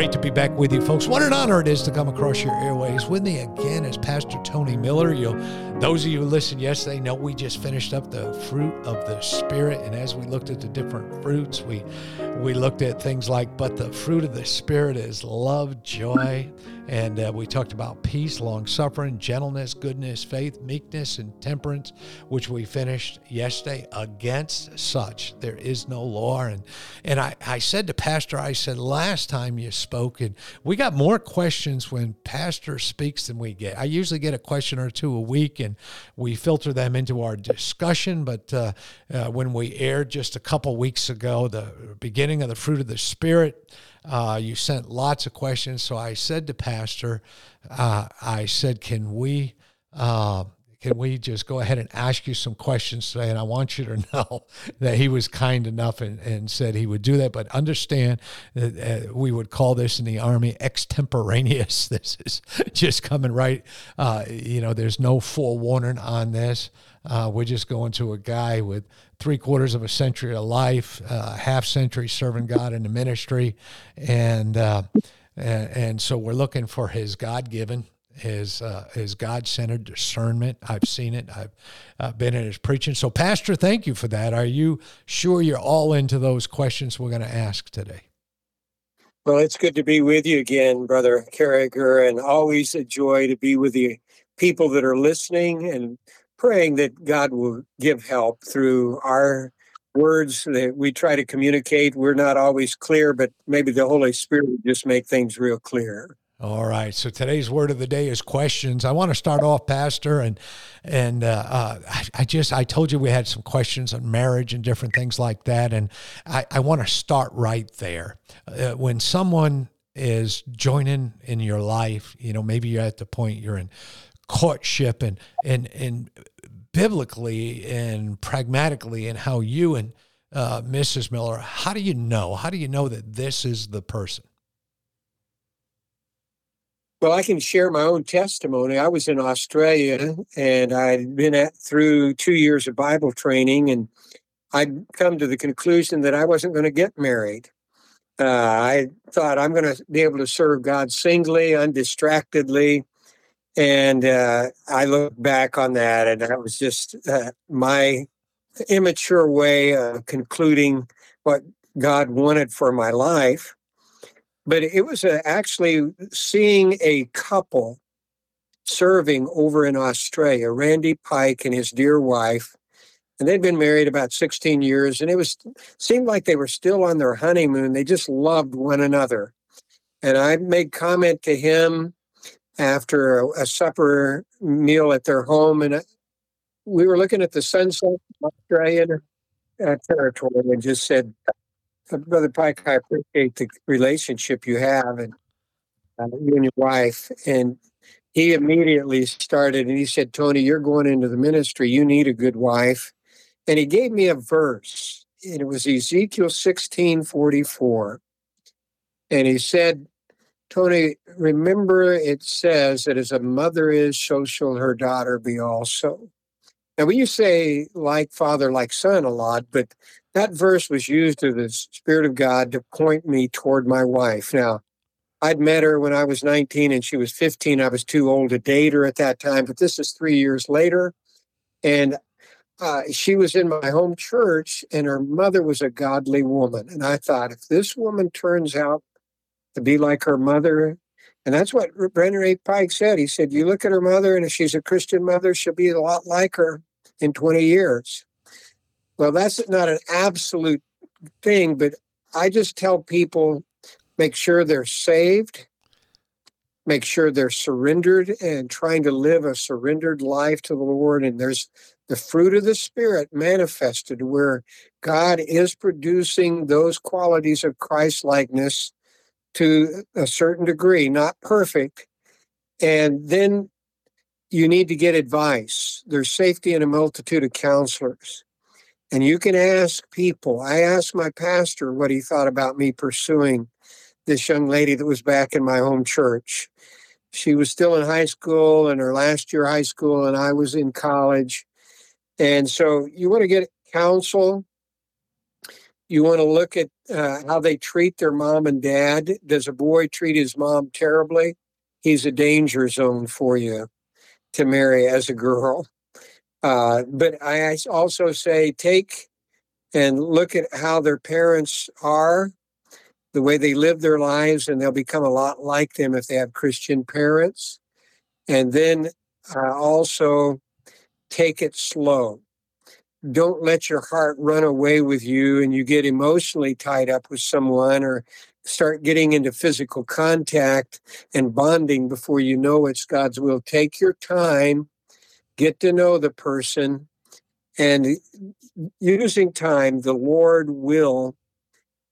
Great to be back with you, folks. What an honor it is to come across your airways. With me again is Pastor Tony Miller. You, those of you who listened yesterday know we just finished up the fruit of the Spirit, and as we looked at the different fruits, we we looked at things like, but the fruit of the Spirit is love, joy, and uh, we talked about peace, long suffering, gentleness, goodness, faith, meekness, and temperance, which we finished yesterday. Against such, there is no law. And, and I, I said to Pastor, I said, last time you spoke, and we got more questions when Pastor speaks than we get. I usually get a question or two a week, and we filter them into our discussion. But uh, uh, when we aired just a couple weeks ago, the beginning of the fruit of the Spirit, uh, you sent lots of questions. So I said to Pastor, uh, I said, can we, uh, can we just go ahead and ask you some questions today? And I want you to know that he was kind enough and, and said he would do that. But understand that uh, we would call this in the Army extemporaneous. This is just coming right. Uh, you know, there's no forewarning on this. Uh, we're just going to a guy with three quarters of a century of life, uh, half century serving God in the ministry, and uh, and, and, so we're looking for his God given. His uh, his God centered discernment. I've seen it. I've uh, been in his preaching. So, Pastor, thank you for that. Are you sure you're all into those questions we're going to ask today? Well, it's good to be with you again, Brother Carriger, and always a joy to be with the people that are listening and praying that God will give help through our words that we try to communicate. We're not always clear, but maybe the Holy Spirit will just make things real clear. All right. So today's word of the day is questions. I want to start off, Pastor, and and uh, uh, I, I, just I told you we had some questions on marriage and different things like that, and I, I want to start right there. Uh, when someone is joining in your life, you know, maybe you're at the point you're in courtship and and and biblically and pragmatically and how you and uh, Mrs. Miller, how do you know? How do you know that this is the person? Well, I can share my own testimony. I was in Australia and I'd been at, through two years of Bible training, and I'd come to the conclusion that I wasn't going to get married. Uh, I thought I'm going to be able to serve God singly, undistractedly, and uh, I look back on that, and that was just uh, my immature way of concluding what God wanted for my life. But it was uh, actually seeing a couple serving over in Australia, Randy Pike and his dear wife. And they'd been married about 16 years, and it was seemed like they were still on their honeymoon. They just loved one another. And I made comment to him after a, a supper meal at their home, and uh, we were looking at the sunset Australian territory, and just said, "Brother Pike, I appreciate the relationship you have, and uh, you and your wife." And he immediately started, and he said, "Tony, you're going into the ministry. You need a good wife." And he gave me a verse, and it was Ezekiel sixteen forty four, and he said, Tony, remember it says that as a mother is, so shall her daughter be also. Now, we you say like father, like son a lot, but that verse was used of the Spirit of God to point me toward my wife. Now, I'd met her when I was 19 and she was 15. I was too old to date her at that time, but this is three years later. And uh, she was in my home church, and her mother was a godly woman. And I thought, if this woman turns out to be like her mother. And that's what Brennan A. Pike said. He said, You look at her mother, and if she's a Christian mother, she'll be a lot like her in 20 years. Well, that's not an absolute thing, but I just tell people make sure they're saved, make sure they're surrendered and trying to live a surrendered life to the Lord. And there's the fruit of the Spirit manifested where God is producing those qualities of Christ likeness to a certain degree, not perfect. And then you need to get advice. There's safety in a multitude of counselors. And you can ask people. I asked my pastor what he thought about me pursuing this young lady that was back in my home church. She was still in high school in her last year high school, and I was in college. And so you want to get counsel. You want to look at uh, how they treat their mom and dad. Does a boy treat his mom terribly? He's a danger zone for you to marry as a girl. Uh, but I also say take and look at how their parents are, the way they live their lives, and they'll become a lot like them if they have Christian parents. And then uh, also take it slow. Don't let your heart run away with you and you get emotionally tied up with someone or start getting into physical contact and bonding before you know it's God's will. Take your time, get to know the person, and using time, the Lord will,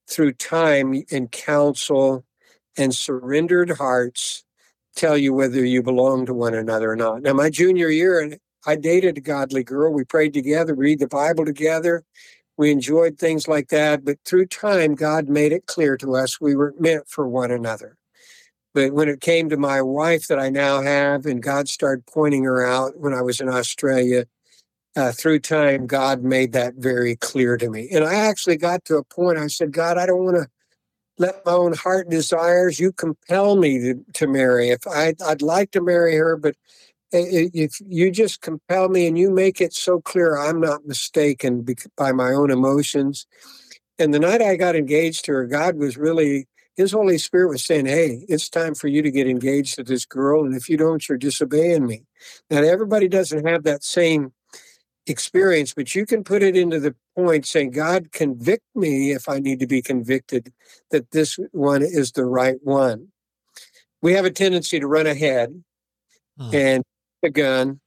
through time and counsel and surrendered hearts, tell you whether you belong to one another or not. Now, my junior year, I dated a godly girl. We prayed together, read the Bible together. We enjoyed things like that, but through time, God made it clear to us we were meant for one another. But when it came to my wife that I now have, and God started pointing her out when I was in Australia, uh, through time, God made that very clear to me. And I actually got to a point, I said, God, I don't want to let my own heart desires, you compel me to, to marry. If I, I'd like to marry her, but if you just compel me and you make it so clear I'm not mistaken by my own emotions. And the night I got engaged to her, God was really, His Holy Spirit was saying, Hey, it's time for you to get engaged to this girl. And if you don't, you're disobeying me. Now, everybody doesn't have that same experience, but you can put it into the point saying, God, convict me if I need to be convicted that this one is the right one. We have a tendency to run ahead hmm. and a gun,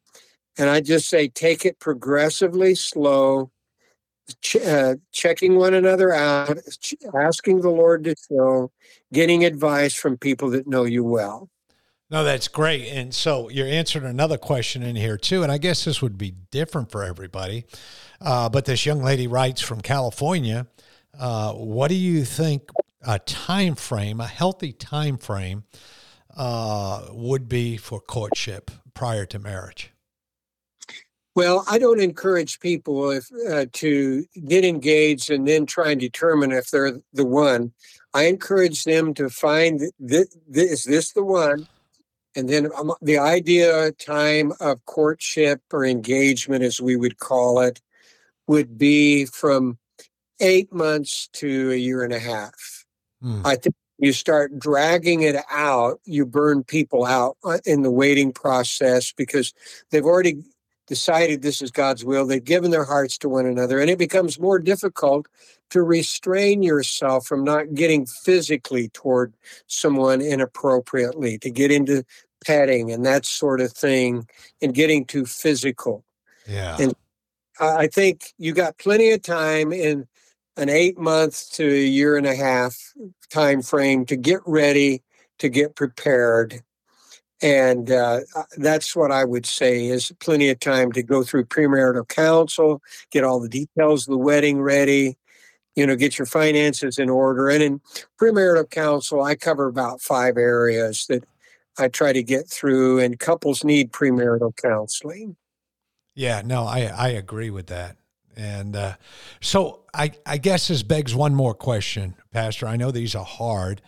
and I just say take it progressively slow, ch- uh, checking one another out, ch- asking the Lord to show, getting advice from people that know you well. No, that's great. And so you're answering another question in here too. And I guess this would be different for everybody. Uh, but this young lady writes from California. Uh, what do you think a time frame, a healthy time frame, uh, would be for courtship? prior to marriage? Well, I don't encourage people if uh, to get engaged and then try and determine if they're the one. I encourage them to find this, is this the one, and then um, the idea time of courtship or engagement, as we would call it, would be from eight months to a year and a half. Hmm. I think you start dragging it out, you burn people out uh, in the waiting process because they've already decided this is God's will. They've given their hearts to one another, and it becomes more difficult to restrain yourself from not getting physically toward someone inappropriately, to get into petting and that sort of thing, and getting too physical. Yeah. And I think you got plenty of time in an eight months to a year and a half time frame to get ready, to get prepared. And uh, uh, that's what I would say is plenty of time to go through premarital counsel, get all the details of the wedding ready, you know, get your finances in order. And in premarital counsel, I cover about five areas that I try to get through, and couples need premarital counseling. Yeah, no, I, I agree with that. And uh, so I, I guess this begs one more question, Pastor. I know these are hard,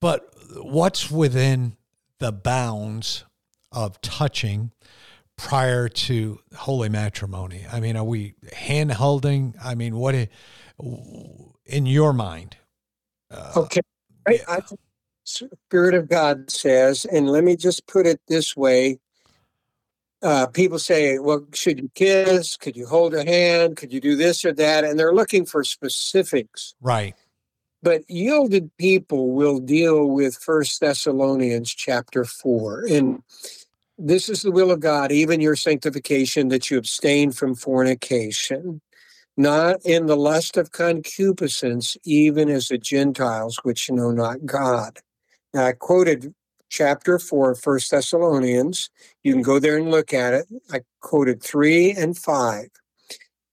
but what's within the bounds of touching prior to holy matrimony? I mean, are we hand holding? I mean, what in your mind? Uh, okay. I, I, Spirit of God says, and let me just put it this way uh, people say, well, should you kiss? Could you hold a hand? Could you do this or that? And they're looking for specifics. Right. But yielded people will deal with First Thessalonians chapter four. And this is the will of God, even your sanctification, that you abstain from fornication. not in the lust of concupiscence, even as the Gentiles which know not God. Now, I quoted chapter 4, 1 Thessalonians. You can go there and look at it. I quoted 3 and 5.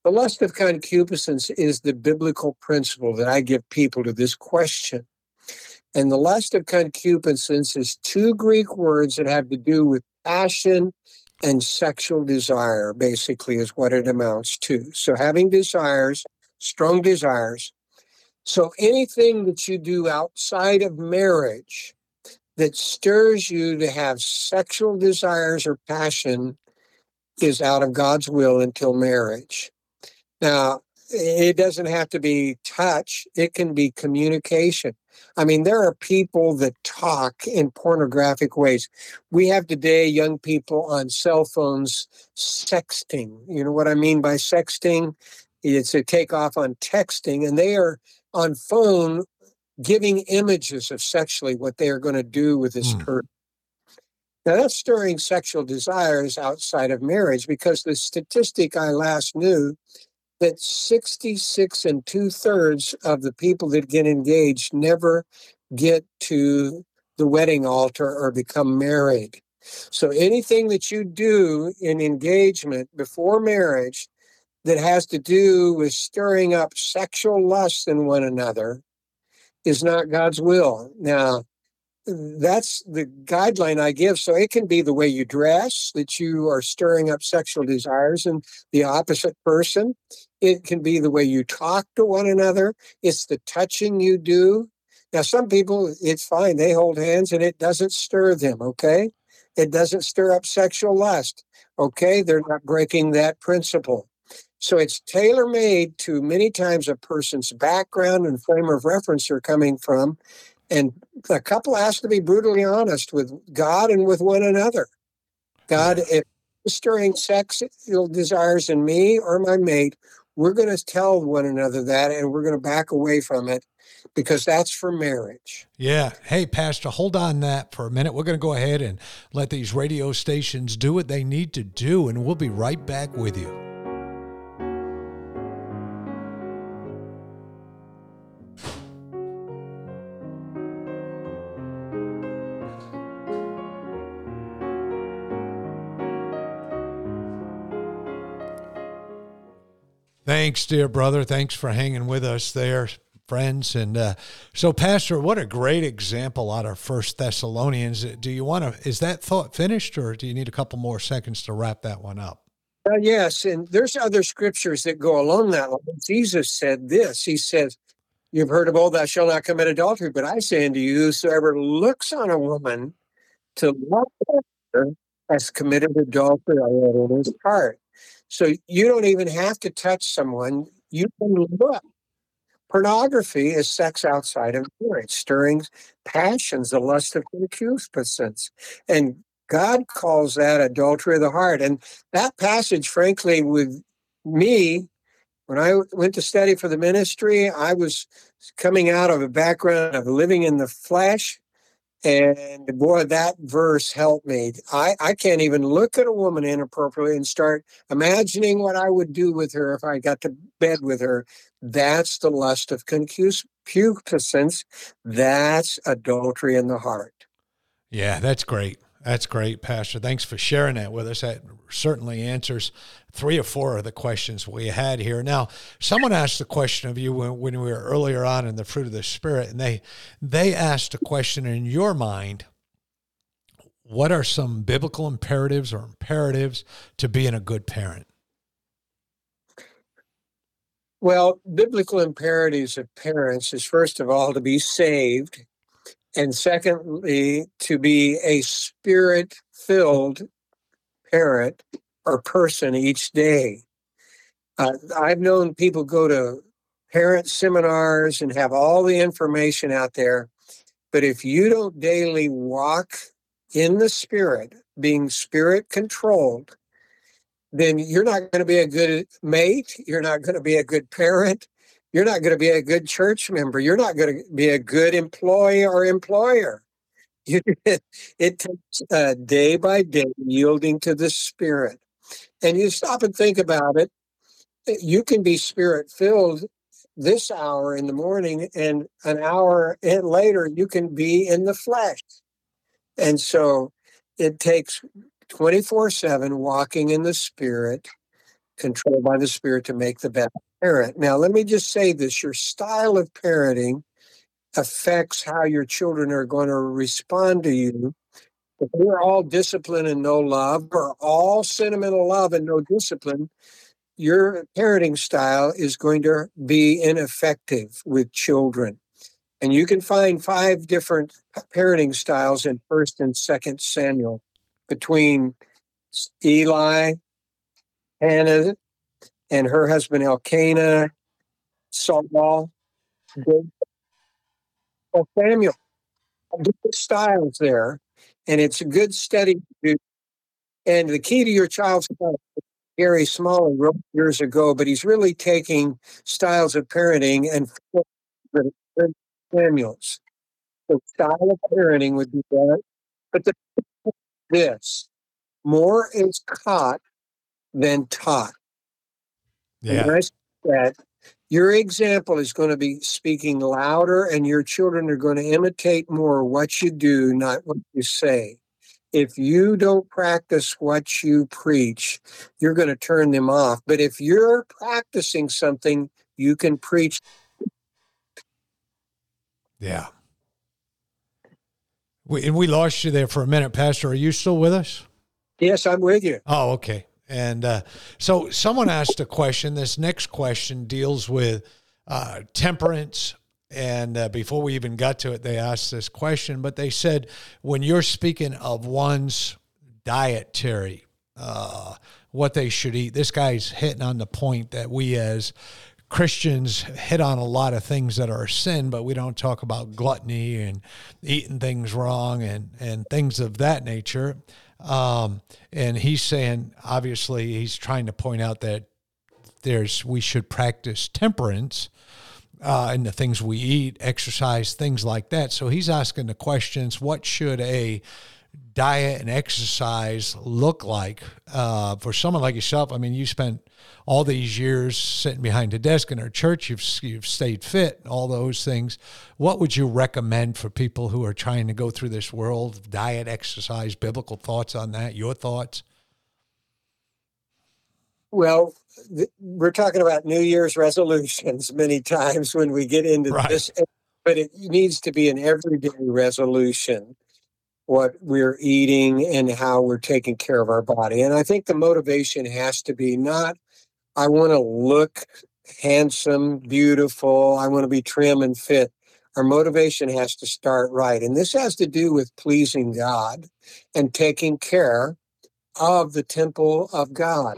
The lust of concupiscence is the biblical principle that I give people to this question. And the lust of concupiscence is two Greek words that have to do with passion and sexual desire, basically, is what it amounts to. So, having desires, strong desires. So, anything that you do outside of marriage that stirs you to have sexual desires or passion is out of God's will until marriage. Now, it doesn't have to be touch, it can be communication. I mean, there are people that talk in pornographic ways. We have today young people on cell phones sexting. You know what I mean by sexting? It's a takeoff on texting, and they are on phone giving images of sexually what they are going to do with this mm. person. Now, that's stirring sexual desires outside of marriage because the statistic I last knew that 66 and two thirds of the people that get engaged never get to the wedding altar or become married. So anything that you do in engagement before marriage that has to do with stirring up sexual lust in one another is not God's will. Now, that's the guideline I give. So it can be the way you dress, that you are stirring up sexual desires in the opposite person. It can be the way you talk to one another. It's the touching you do. Now, some people, it's fine. They hold hands and it doesn't stir them, okay? It doesn't stir up sexual lust, okay? They're not breaking that principle. So it's tailor made to many times a person's background and frame of reference they're coming from and the couple has to be brutally honest with God and with one another. God, if stirring sexual desires in me or my mate, we're going to tell one another that and we're going to back away from it because that's for marriage. Yeah. Hey, Pastor, hold on that for a minute. We're going to go ahead and let these radio stations do what they need to do, and we'll be right back with you. Thanks, dear brother. Thanks for hanging with us there, friends. And uh, so, Pastor, what a great example out of First Thessalonians. Do you want to? Is that thought finished, or do you need a couple more seconds to wrap that one up? Uh, yes, and there's other scriptures that go along that line. Jesus said this. He says, "You've heard of old, thou shalt not commit adultery, but I say unto you, whosoever looks on a woman to love her has committed adultery in his heart." So you don't even have to touch someone. You can look. Pornography is sex outside of marriage, stirring passions, the lust of concupiscence. And God calls that adultery of the heart. And that passage, frankly, with me, when I went to study for the ministry, I was coming out of a background of living in the flesh and boy, that verse helped me. I, I can't even look at a woman inappropriately and start imagining what I would do with her if I got to bed with her. That's the lust of concupiscence. That's adultery in the heart. Yeah, that's great. That's great, Pastor. Thanks for sharing that with us. That certainly answers three or four of the questions we had here. Now, someone asked the question of you when, when we were earlier on in the fruit of the Spirit, and they they asked a question in your mind. What are some biblical imperatives or imperatives to being a good parent? Well, biblical imperatives of parents is first of all to be saved and secondly, to be a spirit filled parent or person each day. Uh, I've known people go to parent seminars and have all the information out there, but if you don't daily walk in the spirit, being spirit controlled, then you're not going to be a good mate. You're not going to be a good parent you're not going to be a good church member. You're not going to be a good employee or employer. it takes uh, day by day yielding to the Spirit. And you stop and think about it. you can be spirit filled this hour in the morning and an hour later you can be in the flesh and so it takes 24 7 walking in the spirit controlled by the spirit to make the best parent now let me just say this your style of parenting affects how your children are going to respond to you if we're all discipline and no love or all sentimental love and no discipline your parenting style is going to be ineffective with children. And you can find five different parenting styles in First and Second Samuel between Eli, Hannah, and her husband Elkanah, Saul, Samuel. Different styles there, and it's a good study. And the key to your child's Gary Smalley wrote years ago, but he's really taking styles of parenting and Samuels. The style of parenting would be that, but the, this more is caught than taught. Yeah. And that your example is going to be speaking louder, and your children are going to imitate more what you do, not what you say if you don't practice what you preach, you're going to turn them off. But if you're practicing something, you can preach. Yeah. We, and we lost you there for a minute, Pastor. Are you still with us? Yes, I'm with you. Oh, okay. And uh, so someone asked a question. This next question deals with uh, temperance and uh, before we even got to it, they asked this question, but they said, when you're speaking of one's dietary, uh, what they should eat, this guy's hitting on the point that we as Christians hit on a lot of things that are sin, but we don't talk about gluttony and eating things wrong and, and things of that nature. Um, and he's saying, obviously, he's trying to point out that there's we should practice temperance uh, and the things we eat, exercise, things like that. So he's asking the questions what should a diet and exercise look like uh, for someone like yourself? I mean, you spent all these years sitting behind a desk in our church, you've, you've stayed fit, all those things. What would you recommend for people who are trying to go through this world? Diet, exercise, biblical thoughts on that, your thoughts? Well, th- we're talking about New Year's resolutions many times when we get into right. this, but it needs to be an everyday resolution what we're eating and how we're taking care of our body. And I think the motivation has to be not, I want to look handsome, beautiful, I want to be trim and fit. Our motivation has to start right. And this has to do with pleasing God and taking care of the temple of God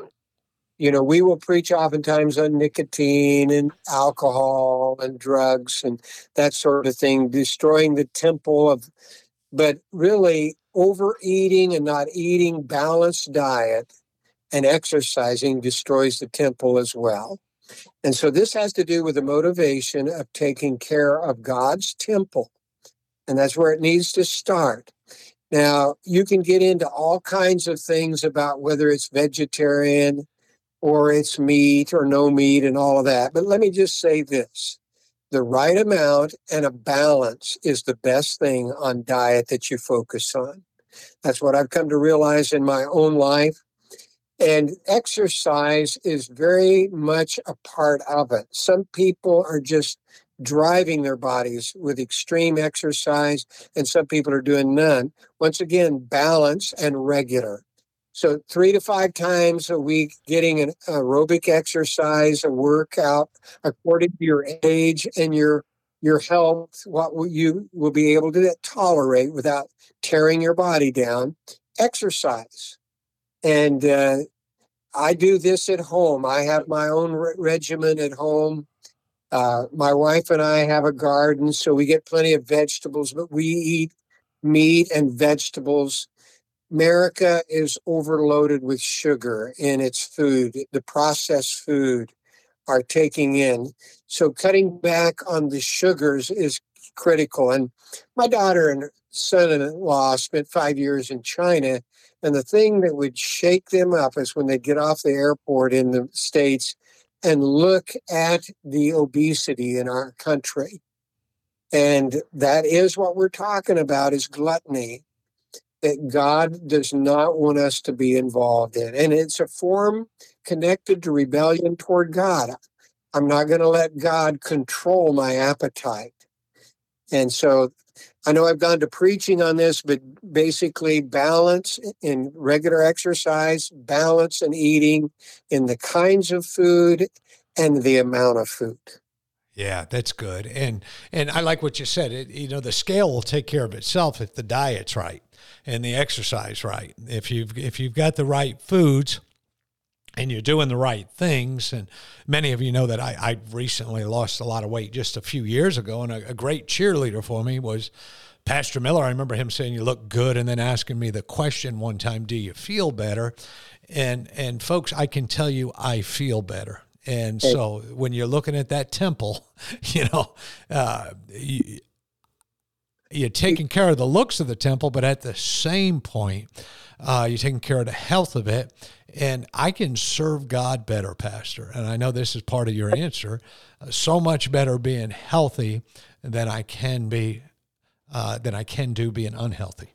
you know, we will preach oftentimes on nicotine and alcohol and drugs and that sort of thing, destroying the temple of, but really overeating and not eating balanced diet and exercising destroys the temple as well. And so this has to do with the motivation of taking care of God's temple. And that's where it needs to start. Now, you can get into all kinds of things about whether it's vegetarian, or it's meat or no meat and all of that. But let me just say this the right amount and a balance is the best thing on diet that you focus on. That's what I've come to realize in my own life. And exercise is very much a part of it. Some people are just driving their bodies with extreme exercise, and some people are doing none. Once again, balance and regular. So three to five times a week, getting an aerobic exercise, a workout according to your age and your your health, what you will be able to tolerate without tearing your body down. Exercise, and uh, I do this at home. I have my own re- regimen at home. Uh, my wife and I have a garden, so we get plenty of vegetables, but we eat meat and vegetables America is overloaded with sugar in its food. The processed food are taking in. So cutting back on the sugars is critical. And my daughter and son-in-law spent five years in China. And the thing that would shake them up is when they get off the airport in the States and look at the obesity in our country. And that is what we're talking about is gluttony that God does not want us to be involved in. And it's a form connected to rebellion toward God. I'm not going to let God control my appetite. And so I know I've gone to preaching on this, but basically balance in regular exercise, balance in eating, in the kinds of food and the amount of food. Yeah, that's good. And and I like what you said. It, you know, the scale will take care of itself if the diet's right and the exercise right. If you've if you've got the right foods and you're doing the right things. And many of you know that I, I recently lost a lot of weight just a few years ago. And a, a, great cheerleader for me was Pastor Miller. I remember him saying, You look good, and then asking me the question one time, Do you feel better? And, and folks, I can tell you, I feel better. And so when you're looking at that temple, you know, uh, you, you're taking care of the looks of the temple, but at the same point, uh, you're taking care of the health of it. And I can serve God better, Pastor. And I know this is part of your answer. Uh, so much better being healthy than I can be, uh, than I can do being unhealthy.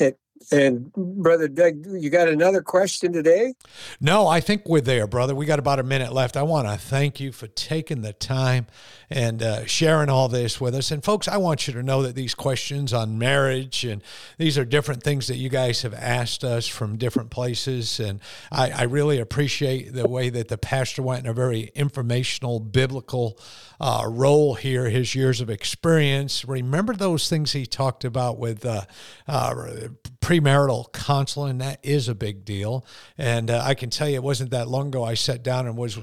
It and brother Doug, you got another question today? No, I think we're there, brother. We got about a minute left. I want to thank you for taking the time and uh, sharing all this with us. And folks, I want you to know that these questions on marriage and these are different things that you guys have asked us from different places. And I, I really appreciate the way that the pastor went in a very informational, biblical uh, role here. His years of experience. Remember those things he talked about with. Uh, uh premarital counseling that is a big deal and uh, i can tell you it wasn't that long ago i sat down and was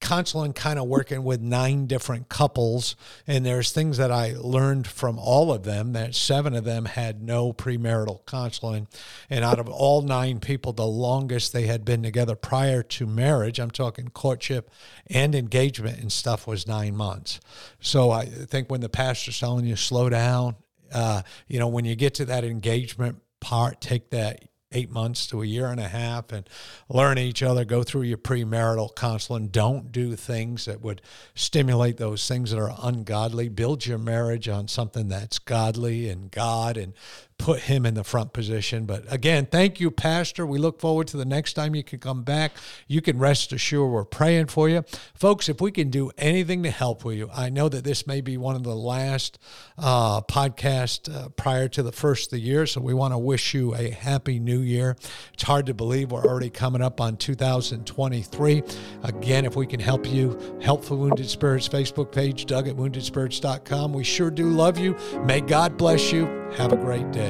counseling kind of working with nine different couples and there's things that i learned from all of them that seven of them had no premarital counseling and out of all nine people the longest they had been together prior to marriage i'm talking courtship and engagement and stuff was nine months. So i think when the pastor's telling you slow down uh, you know when you get to that engagement part, take that eight months to a year and a half and learn each other, go through your premarital counseling. Don't do things that would stimulate those things that are ungodly. Build your marriage on something that's godly and God and put him in the front position. But again, thank you, Pastor. We look forward to the next time you can come back. You can rest assured we're praying for you. Folks, if we can do anything to help with you, I know that this may be one of the last uh, podcasts uh, prior to the first of the year. So we want to wish you a happy new year. It's hard to believe we're already coming up on 2023. Again, if we can help you, Help for Wounded Spirits Facebook page, Doug at woundedspirits.com. We sure do love you. May God bless you. Have a great day.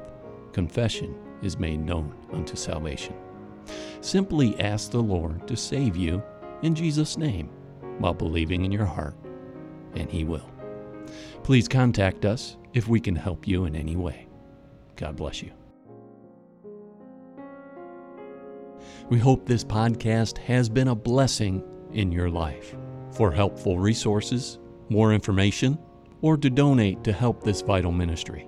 confession is made known unto salvation. Simply ask the Lord to save you in Jesus' name while believing in your heart, and He will. Please contact us if we can help you in any way. God bless you. We hope this podcast has been a blessing in your life. For helpful resources, more information, or to donate to help this vital ministry,